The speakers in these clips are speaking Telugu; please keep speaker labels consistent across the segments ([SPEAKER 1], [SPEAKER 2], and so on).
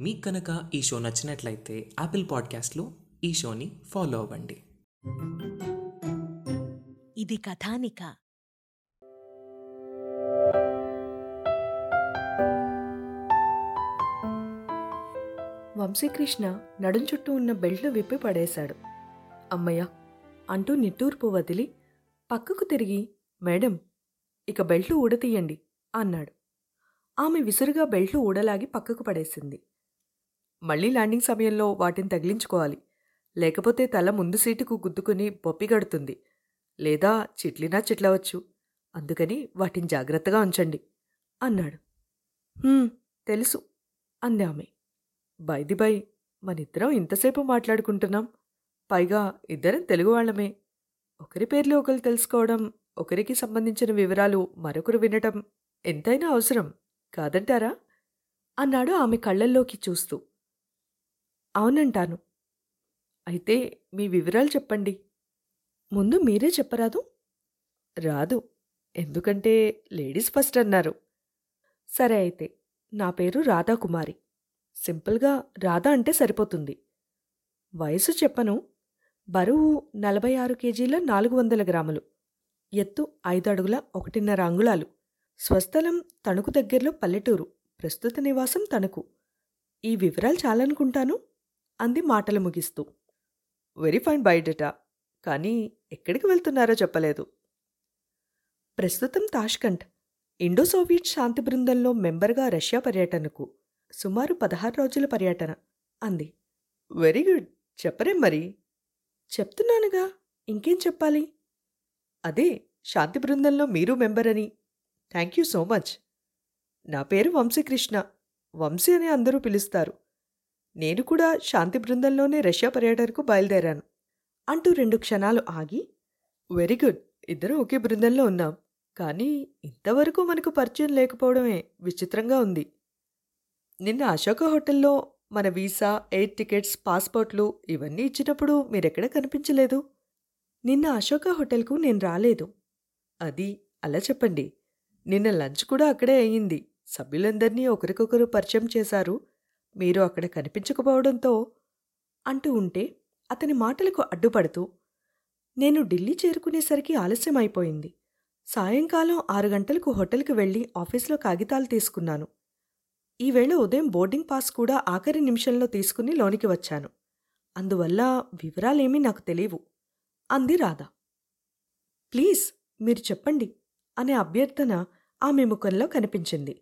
[SPEAKER 1] మీకు కనుక ఈ షో నచ్చినట్లయితే యాపిల్ పాడ్కాస్ట్లో ఈ షోని ఫాలో అవ్వండి.
[SPEAKER 2] ఇది కథానిక.
[SPEAKER 3] వంశీకృష్ణ నడుం చుట్టూ ఉన్న బెల్ట్లు విప్పి పడేశాడు. అమ్మయ్య! అంటూ నిట్టూర్పు వదిలి పక్కకు తిరిగి మేడం ఇక బెల్ట్లు ఊడతీయండి అన్నాడు. ఆమె విసురుగా బెల్ట్లు ఊడలాగి పక్కకు పడేసింది. మళ్ళీ ల్యాండింగ్ సమయంలో వాటిని తగిలించుకోవాలి. లేకపోతే తల ముందు సీటుకు గుద్దుకుని బొప్పిగడుతుంది లేదా చిట్లినా చిట్లవచ్చు. అందుకని వాటిని జాగ్రత్తగా ఉంచండి. అన్నాడు. తెలుసు అంది ఆమె. బైది బై మనిద్దరం ఇంతసేపు మాట్లాడుకుంటున్నాం. పైగా ఇద్దరం తెలుగు వాళ్ళమే. ఒకరి పేర్లు ఒకరు తెలుసుకోవడం ఒకరికి సంబంధించిన వివరాలు మరొకరు వినటం ఎంతైనా అవసరం కాదంటారా? అన్నాడు ఆమె కళ్ళల్లోకి చూస్తూ. అవునంటాను. అయితే మీ వివరాలు చెప్పండి. ముందు మీరే చెప్పరాదు? రాదు. ఎందుకంటే లేడీస్ ఫస్ట్ అన్నారు. సరే అయితే నా పేరు రాధాకుమారి. సింపుల్గా రాధా అంటే సరిపోతుంది. వయసు చెప్పను. బరువు నలభై ఆరు కేజీల నాలుగు వందల గ్రాములు. ఎత్తు ఐదు అడుగుల ఒకటిన్నర అంగుళాలు. స్వస్థలం తణుకు దగ్గరలో పల్లెటూరు. ప్రస్తుత నివాసం తణుకు. ఈ వివరాలు చాలనుకుంటాను? అంది మాటలు ముగిస్తూ. వెరీ ఫైన్ బయటట కానీ ఎక్కడికి వెళ్తున్నారో చెప్పలేదు. ప్రస్తుతం తాష్కంట్ ఇండో సోవియట్ శాంతి బృందంలో మెంబర్గా రష్యా పర్యటనకు సుమారు పదహారు రోజుల పర్యటన అంది. Very good. చెప్పరేం మరి. చెప్తున్నానుగా. ఇంకేం చెప్పాలి? అదే శాంతి బృందంలో మీరు మెంబర్ అని థ్యాంక్ యూ సో మచ్. నా పేరు వంశీకృష్ణ. వంశీ అని అందరూ పిలుస్తారు. నేను కూడా శాంతి బృందంలోనే రష్యా పర్యటనకు బయలుదేరాను అంటూ రెండు క్షణాలు ఆగి వెరీ గుడ్ ఇద్దరం ఒకే బృందంలో ఉన్నాం. కానీ ఇంతవరకు మనకు పరిచయం లేకపోవడమే విచిత్రంగా ఉంది. నిన్న అశోక హోటల్లో మన వీసా ఎయిర్ టికెట్స్ పాస్పోర్ట్లు ఇవన్నీ ఇచ్చినప్పుడు మీరెక్కడ కనిపించలేదు? నిన్న అశోక హోటల్కు నేను రాలేదు. అది అలా చెప్పండి. నిన్న లంచ్ కూడా అక్కడే అయ్యింది సభ్యులందరినీ ఒకరికొకరు పరిచయం చేశారు. మీరు అక్కడ కనిపించకపోవడంతో అంటూ ఉంటే అతని మాటలకు అడ్డుపడుతూ నేను ఢిల్లీ చేరుకునేసరికి ఆలస్యం అయిపోయింది సాయంకాలం ఆరు గంటలకు హోటల్కి వెళ్ళి ఆఫీస్లో కాగితాలు తీసుకున్నాను. ఈవేళ ఉదయం బోర్డింగ్ పాస్ కూడా ఆఖరి నిమిషంలో తీసుకుని లోనికి వచ్చాను. అందువల్ల వివరాలేమీ నాకు తెలియవు అంది రాధ. ప్లీజ్ మీరు చెప్పండి అనే అభ్యర్థన ఆమె ముఖంలో కనిపించింది.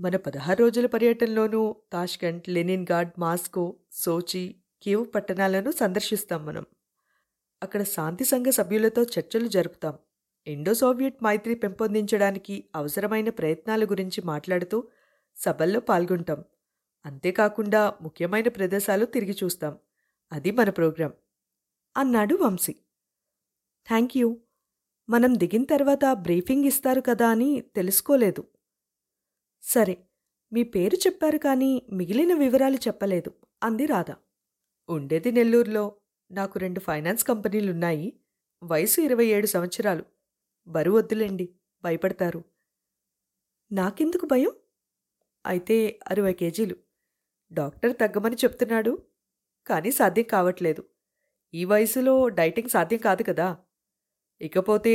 [SPEAKER 3] మన పదహారు రోజుల పర్యటనలోనూ Tashkent Leningrad Moscow Sochi Kiev పట్టణాలను సందర్శిస్తాం మనం. అక్కడ శాంతి సంఘ సభ్యులతో చర్చలు జరుపుతాం. ఇండో సోవియట్ మైత్రి పెంపొందించడానికి అవసరమైన ప్రయత్నాల గురించి మాట్లాడుతూ సభల్లో పాల్గొంటాం. అంతేకాకుండా ముఖ్యమైన ప్రదేశాలు తిరిగి చూస్తాం. అది మన ప్రోగ్రాం. అన్నాడు వంశీ. థ్యాంక్ యూ మనం దిగిన తర్వాత బ్రీఫింగ్ ఇస్తారు కదా అని తెలుసుకోలేదు. సరే మీ పేరు చెప్పారు కానీ మిగిలిన వివరాలు చెప్పలేదు అంది రాధ. ఉండేది నెల్లూరులో. నాకు రెండు ఫైనాన్స్ కంపెనీలున్నాయి. వయసు ఇరవై ఏడు సంవత్సరాలు. బరువు వద్దులేండి భయపడతారు. నాకెందుకు భయం? అయితే అరవై కేజీలు. డాక్టర్ తగ్గమని చెప్తున్నాడు కానీ సాధ్యం కావట్లేదు. ఈ వయసులో డైటింగ్ సాధ్యం కాదు కదా. ఇకపోతే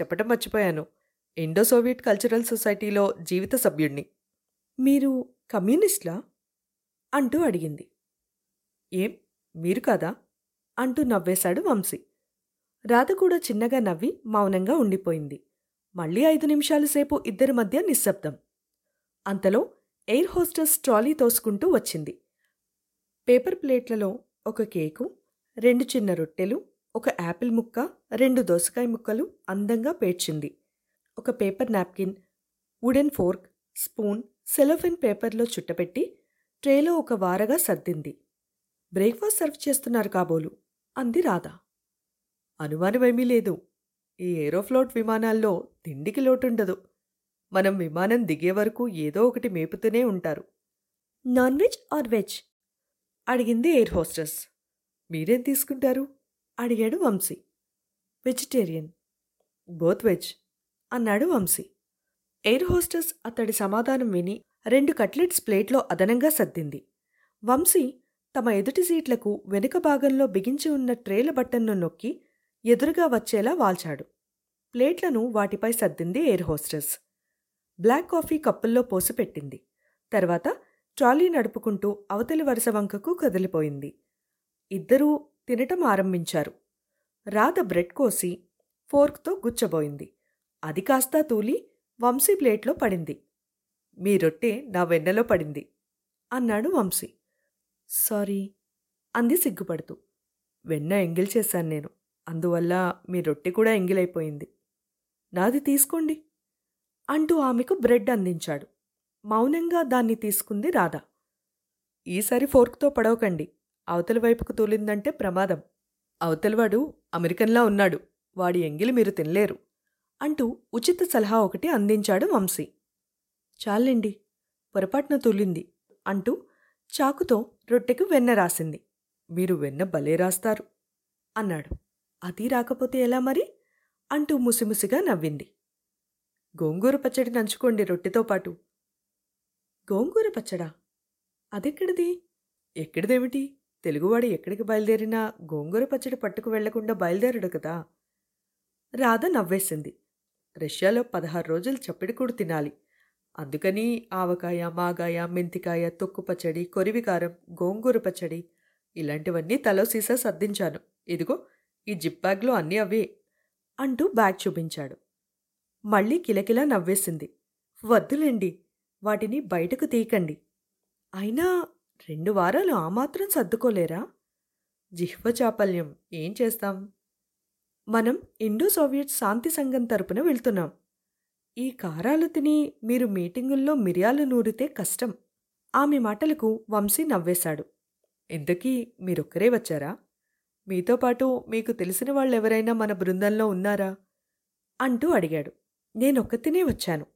[SPEAKER 3] చెప్పటం మర్చిపోయాను. ఇండో సోవియట్ కల్చరల్ సొసైటీలో జీవిత సభ్యుణ్ణి. మీరు కమ్యూనిస్ట్లా? అంటూ అడిగింది. ఏం? మీరు కాదా? అంటూ నవ్వేశాడు వంశీ. రాధ కూడా చిన్నగా నవ్వి మౌనంగా ఉండిపోయింది. మళ్ళీ ఐదు నిమిషాల సేపు ఇద్దరి మధ్య నిశ్శబ్దం. అంతలో ఎయిర్ హోస్టెస్ ట్రాలీ తోసుకుంటూ వచ్చింది. పేపర్ ప్లేట్లలో ఒక కేకు రెండు చిన్న రొట్టెలు ఒక యాపిల్ ముక్క రెండు దోసకాయ ముక్కలు అందంగా పేర్చింది. ఒక paper napkin wooden fork spoon cellophane పేపర్లో చుట్టపెట్టి ట్రేలో ఒక వారగా సర్దింది. బ్రేక్ఫాస్ట్ సర్వ్ చేస్తున్నారు కాబోలు అంది రాధా. అనుమానమేమీ లేదు. ఈ ఏరోఫ్లోట్ విమానాల్లో తిండికి లోటుండదు. మనం విమానం దిగే వరకు ఏదో ఒకటి మేపుతూనే ఉంటారు. Non veg or veg? అడిగింది ఎయిర్ హోస్టెస్. మీరేం తీసుకుంటారు? అడిగాడు వంశీ. వెజిటేరియన్. Both veg. అన్నాడు వంశీ. ఎయిర్ హోస్టెస్ అతడి సమాధానం విని రెండు కట్లెట్స్ ప్లేట్లో అదనంగా సర్దింది. వంశీ తమ ఎదుటి సీట్లకు వెనుక భాగంలో బిగించి ఉన్న ట్రేల బట్టన్ను నొక్కి ఎదురుగా వచ్చేలా వాల్చాడు. ప్లేట్లను వాటిపై సర్దింది ఎయిర్ హోస్టెస్. బ్లాక్ కాఫీ కప్పుల్లో పోసిపెట్టింది తర్వాత ట్రాలీ నడుపుకుంటూ అవతలి వరుస వంకకు కదిలిపోయింది. ఇద్దరూ తినటం ఆరంభించారు. రాధ బ్రెడ్ కోసి ఫోర్క్తో గుచ్చబోయింది. అది కాస్తా తూలి వంశీ ప్లేట్లో పడింది. మీ రొట్టె నా వెన్నెలో పడింది అన్నాడు వంశీ. సారీ అంది సిగ్గుపడుతూ. వెన్న ఎంగిల్ చేశాను నేను అందువల్ల మీ రొట్టె కూడా ఎంగిలైపోయింది. నాది తీసుకోండి అంటూ ఆమెకు బ్రెడ్ అందించాడు. మౌనంగా దాన్ని తీసుకుంది రాధ. ఈసారి ఫోర్క్తో పడవకండి అవతలి వైపుకు తూలిందంటే ప్రమాదం. అవతలివాడు అమెరికన్లా ఉన్నాడు వాడి ఎంగిలి మీరు తినలేరు. అంటూ ఉచిత సలహా ఒకటి అందించాడు వంశీ. చాలండి పొరపాటున తూలింది అంటూ చాకుతో రొట్టెకు వెన్న రాసింది. మీరు వెన్న భలే రాస్తారు అన్నాడు. అది రాకపోతే ఎలా మరి? అంటూ ముసిముసిగా నవ్వింది. గోంగూర పచ్చడి నంచుకోండి రొట్టెతో పాటు. గోంగూర పచ్చడా? అదెక్కడిది? ఎక్కడిదేమిటి? తెలుగువాడు ఎక్కడికి బయలుదేరినా గోంగూర పచ్చడి పట్టుకు వెళ్ళకుండా బయలుదేరడు కదా? రాధ నవ్వేసింది. రష్యాలో పదహారు రోజులు చప్పిడికూడు తినాలి. అందుకని ఆవకాయ మాగాయ మెంతికాయ తొక్కు పచ్చడి కొరివికారం గోంగూర పచ్చడి ఇలాంటివన్నీ తలో సీసా సర్దించాను. ఇదిగో ఈ జిప్ బ్యాగ్లో అన్నీ అవే అంటూ బ్యాగ్ చూపించాడు. మళ్ళీ కిలకిలా నవ్వేసింది. వద్దులేండి వాటిని బయటకు తీయకండి. అయినా రెండు వారాలు ఆ మాత్రం సర్దుకోలేరా? జిహ్వ చాపల్యం ఏం చేస్తాం? మనం ఇండో సోవియట్ శాంతి సంఘం తరపున వెళ్తున్నాం. ఈ కారాలు తిని మీరు మీటింగుల్లో మిరియాలు నూరితే కష్టం. ఆమె మాటలకు వంశీ నవ్వేశాడు. ఇంతకీ మీరొక్కరే వచ్చారా? మీతో పాటు మీకు తెలిసిన వాళ్ళెవరైనా మన బృందంలో ఉన్నారా? అంటూ అడిగాడు. నేనొక్కతినే వచ్చాను.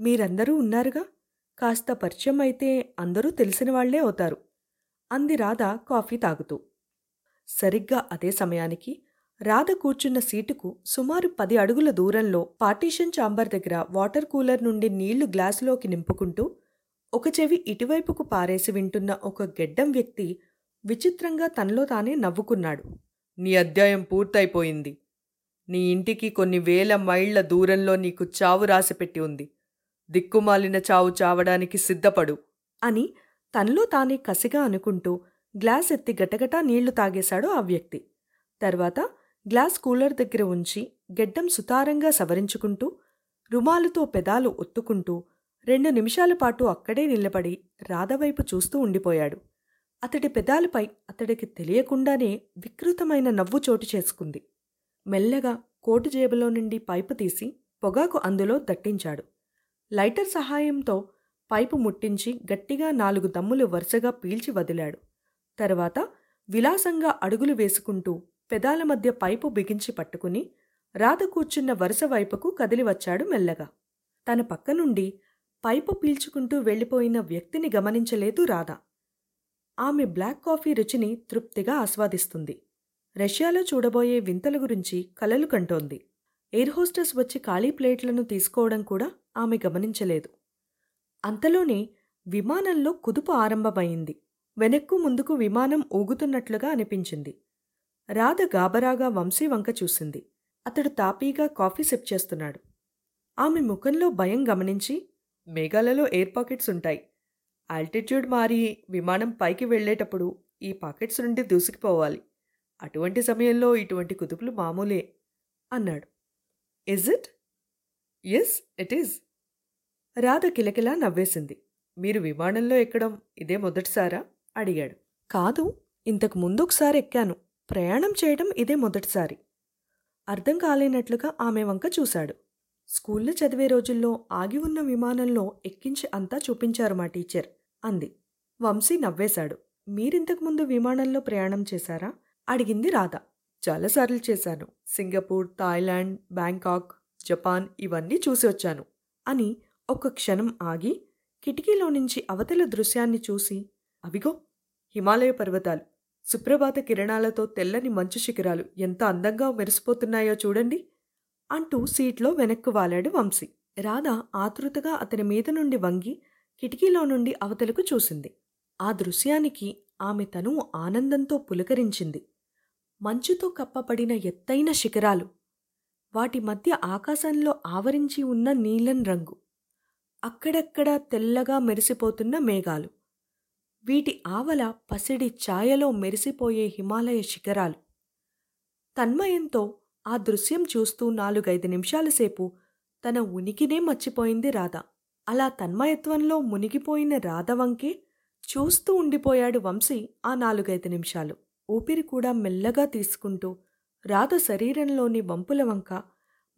[SPEAKER 3] మీరందరూ ఉన్నారుగా? కాస్త పరిచయం అయితే అందరూ తెలిసిన వాళ్ళే అవుతారు. అంది రాధ కాఫీ తాగుతూ. సరిగ్గా అదే సమయానికి రాధ కూర్చున్న సీటుకు సుమారు పది అడుగుల దూరంలో పార్టీషన్ చాంబర్ దగ్గర వాటర్ కూలర్ నుండి నీళ్ళు గ్లాసులోకి నింపుకుంటూ ఒక చెవి ఇటువైపుకు పారేసి వింటున్న ఒక గెడ్డం వ్యక్తి విచిత్రంగా తనలో తానే నవ్వుకున్నాడు. నీ అధ్యాయం పూర్తయిపోయింది. నీ ఇంటికి కొన్ని వేల మైళ్ళ దూరంలో నీకు చావు రాసిపెట్టి ఉంది. దిక్కుమాలిన చావు చావడానికి సిద్ధపడు అని తనలో తానే కసిగా అనుకుంటూ గ్లాస్ ఎత్తి గటగటా నీళ్ళు తాగేశాడు ఆ వ్యక్తి. తర్వాత గ్లాస్ కూలర్ దగ్గర ఉంచి గెడ్డం సుతారంగా సవరించుకుంటూ రుమాలుతో పెదాలు ఒత్తుకుంటూ రెండు నిమిషాల పాటు అక్కడే నిలబడి రాధవైపు చూస్తూ ఉండిపోయాడు. అతడి పెదాలపై అతడికి తెలియకుండానే వికృతమైన నవ్వు చోటు చేసుకుంది. మెల్లగా కోటు జేబులో నుండి పైపు తీసి పొగాకు అందులో దట్టించాడు. లైటర్ సహాయంతో పైపు ముట్టించి గట్టిగా నాలుగు దమ్ములు వరుసగా పీల్చి వదిలాడు. తర్వాత విలాసంగా అడుగులు వేసుకుంటూ పెదాల మధ్య పైపు బిగించి పట్టుకుని రాధ కూర్చున్న వరుస వైపుకు కదిలివచ్చాడు మెల్లగా. తన పక్క నుండి పైపు పీల్చుకుంటూ వెళ్ళిపోయిన వ్యక్తిని గమనించలేదు రాధ. ఆమె బ్లాక్ కాఫీ రుచిని తృప్తిగా ఆస్వాదిస్తుంది. రష్యాలో చూడబోయే వింతల గురించి కలలు కంటోంది. ఎయిర్ హోస్టెస్ వచ్చి ఖాళీ ప్లేట్లను తీసుకోవడం కూడా ఆమె గమనించలేదు. అంతలోనే విమానంలో కుదుపు ఆరంభమైంది. వెనక్కు ముందుకు విమానం ఊగుతున్నట్లుగా అనిపించింది. రాధ గాబరాగా వంశీ వంక చూసింది. అతడు తాపీగా కాఫీ సిప్ చేస్తున్నాడు. ఆమె ముఖంలో భయం గమనించి మేఘాలలో ఎయిర్ పాకెట్స్ ఉంటాయి. ఆల్టిట్యూడ్ మారి విమానం పైకి వెళ్ళేటప్పుడు ఈ పాకెట్స్ నుండి దూసుకుపోవాలి. అటువంటి సమయంలో ఇటువంటి కుదుపులు మామూలే అన్నాడు. Is it yes it is Radha కిలకిలా నవ్వేసింది. మీరు విమానంలో ఎక్కడం ఇదే మొదటిసారా? అడిగాడు. కాదు ఇంతకు ముందు ఒకసారి ఎక్కాను. ప్రయాణం చేయడం ఇదే మొదటిసారి. అర్థం కాలేనట్లుగా ఆమె వంక చూశాడు. స్కూల్లో చదివే రోజుల్లో ఆగి ఉన్న విమానంలో ఎక్కించి అంతా చూపించారు మా టీచర్? అంది. వంశీ నవ్వేశాడు. మీరింతకు ముందు విమానంలో ప్రయాణం చేశారా? అడిగింది రాధ. చాలాసార్లు చేశాను. సింగపూర్ థాయిలాండ్ బ్యాంకాక్ జపాన్ ఇవన్నీ చూసి వచ్చాను. అని ఒక్క క్షణం ఆగి కిటికీలో నుంచి అవతల దృశ్యాన్ని చూసి అవిగో హిమాలయ పర్వతాలు. సుప్రభాత కిరణాలతో తెల్లని మంచు శిఖరాలు ఎంత అందంగా మెరిసిపోతున్నాయో చూడండి అంటూ సీట్లో వెనక్కు వాలాడు వంశీ. రాధ ఆతృతగా అతని మీద నుండి వంగి కిటికీలో నుండి అవతలకు చూసింది. ఆ దృశ్యానికి ఆమె తను ఆనందంతో పులకరించింది. మంచుతో కప్పబడిన ఎత్తైన శిఖరాలు వాటి మధ్య ఆకాశంలో ఆవరించి ఉన్న నీలం రంగు అక్కడక్కడా తెల్లగా మెరిసిపోతున్న మేఘాలు. వీటి ఆవల పసిడి ఛాయలో మెరిసిపోయే హిమాలయ శిఖరాలు. తన్మయంతో ఆ దృశ్యం చూస్తూ నాలుగైదు నిమిషాల సేపు తన ఉనికినే మర్చిపోయింది రాధ. అలా తన్మయత్వంలో మునిగిపోయిన రాధ వంకే చూస్తూ ఉండిపోయాడు వంశీ ఆ నాలుగైదు నిమిషాలు. ఊపిరి కూడా మెల్లగా తీసుకుంటూ రాధ శరీరంలోని వంపుల వంక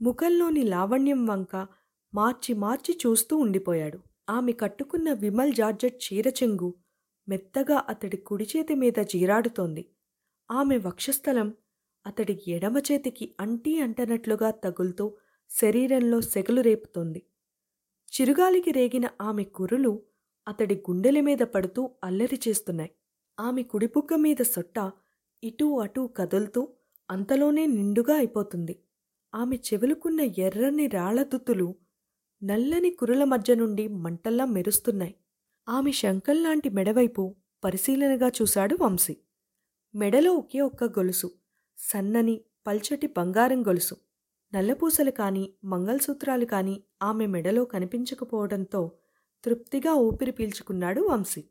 [SPEAKER 3] ముఖంలోని లావణ్యం వంక మార్చి మార్చి చూస్తూ ఉండిపోయాడు. ఆమె కట్టుకున్న విమల్ జార్జెట్ చీరచెంగు మెత్తగా అతడి కుడి చేతి మీద జీరాడుతోంది. ఆమె వక్షస్థలం అతడి ఎడమ చేతికి అంటీ అంటనట్లుగా తగులుతూ శరీరంలో సెగలు రేపుతోంది. చిరుగాలికి రేగిన ఆమె కురులు అతడి గుండెల మీద పడుతూ అల్లరి చేస్తున్నాయి. ఆమె కుడిపుగ్గ మీద సొట్ట ఇటూ అటూ కదులుతూ అంతలోనే నిండుగా అయిపోతుంది. ఆమె చెవులుకున్న ఎర్రని రాళ్ళదుత్తులు నల్లని కురుల మధ్య నుండి మంటల్లా మెరుస్తున్నాయి. ఆమె శంకల్లాంటి మెడవైపు పరిశీలనగా చూశాడు వంశీ. మెడలో ఒకే ఒక్క గొలుసు సన్నని పల్చటి బంగారం గొలుసు. నల్లపూసలు కాని మంగళసూత్రాలు కాని ఆమె మెడలో కనిపించకపోవడంతో తృప్తిగా ఊపిరి పీల్చుకున్నాడు వంశీ.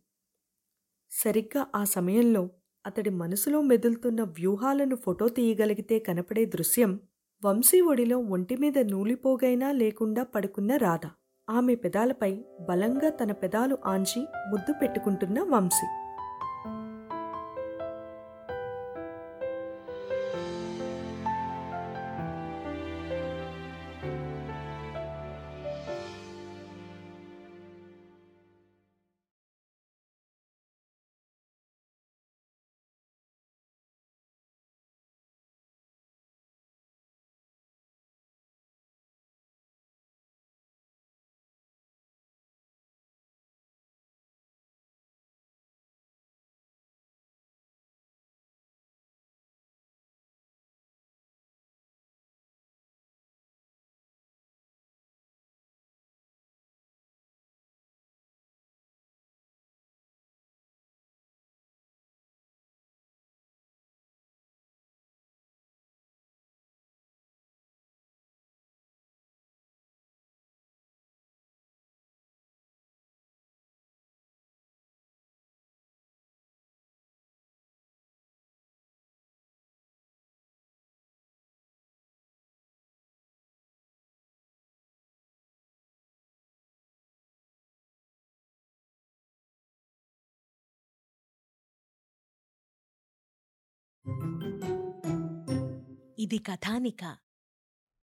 [SPEAKER 3] సరిగ్గా ఆ సమయంలో అతడి మనసులో మెదులుతున్న వ్యూహాలను ఫోటో తీయగలిగితే కనపడే దృశ్యం వంశీ ఒడిలో ఒంటిమీద నూలిపోగైనా లేకుండా పడుకున్న రాధ. ఆమె పెదాలపై బలంగా తన పెదాలు ఆంచి ముద్దు పెట్టుకుంటున్న వంశీ.
[SPEAKER 2] ఇది కథానిక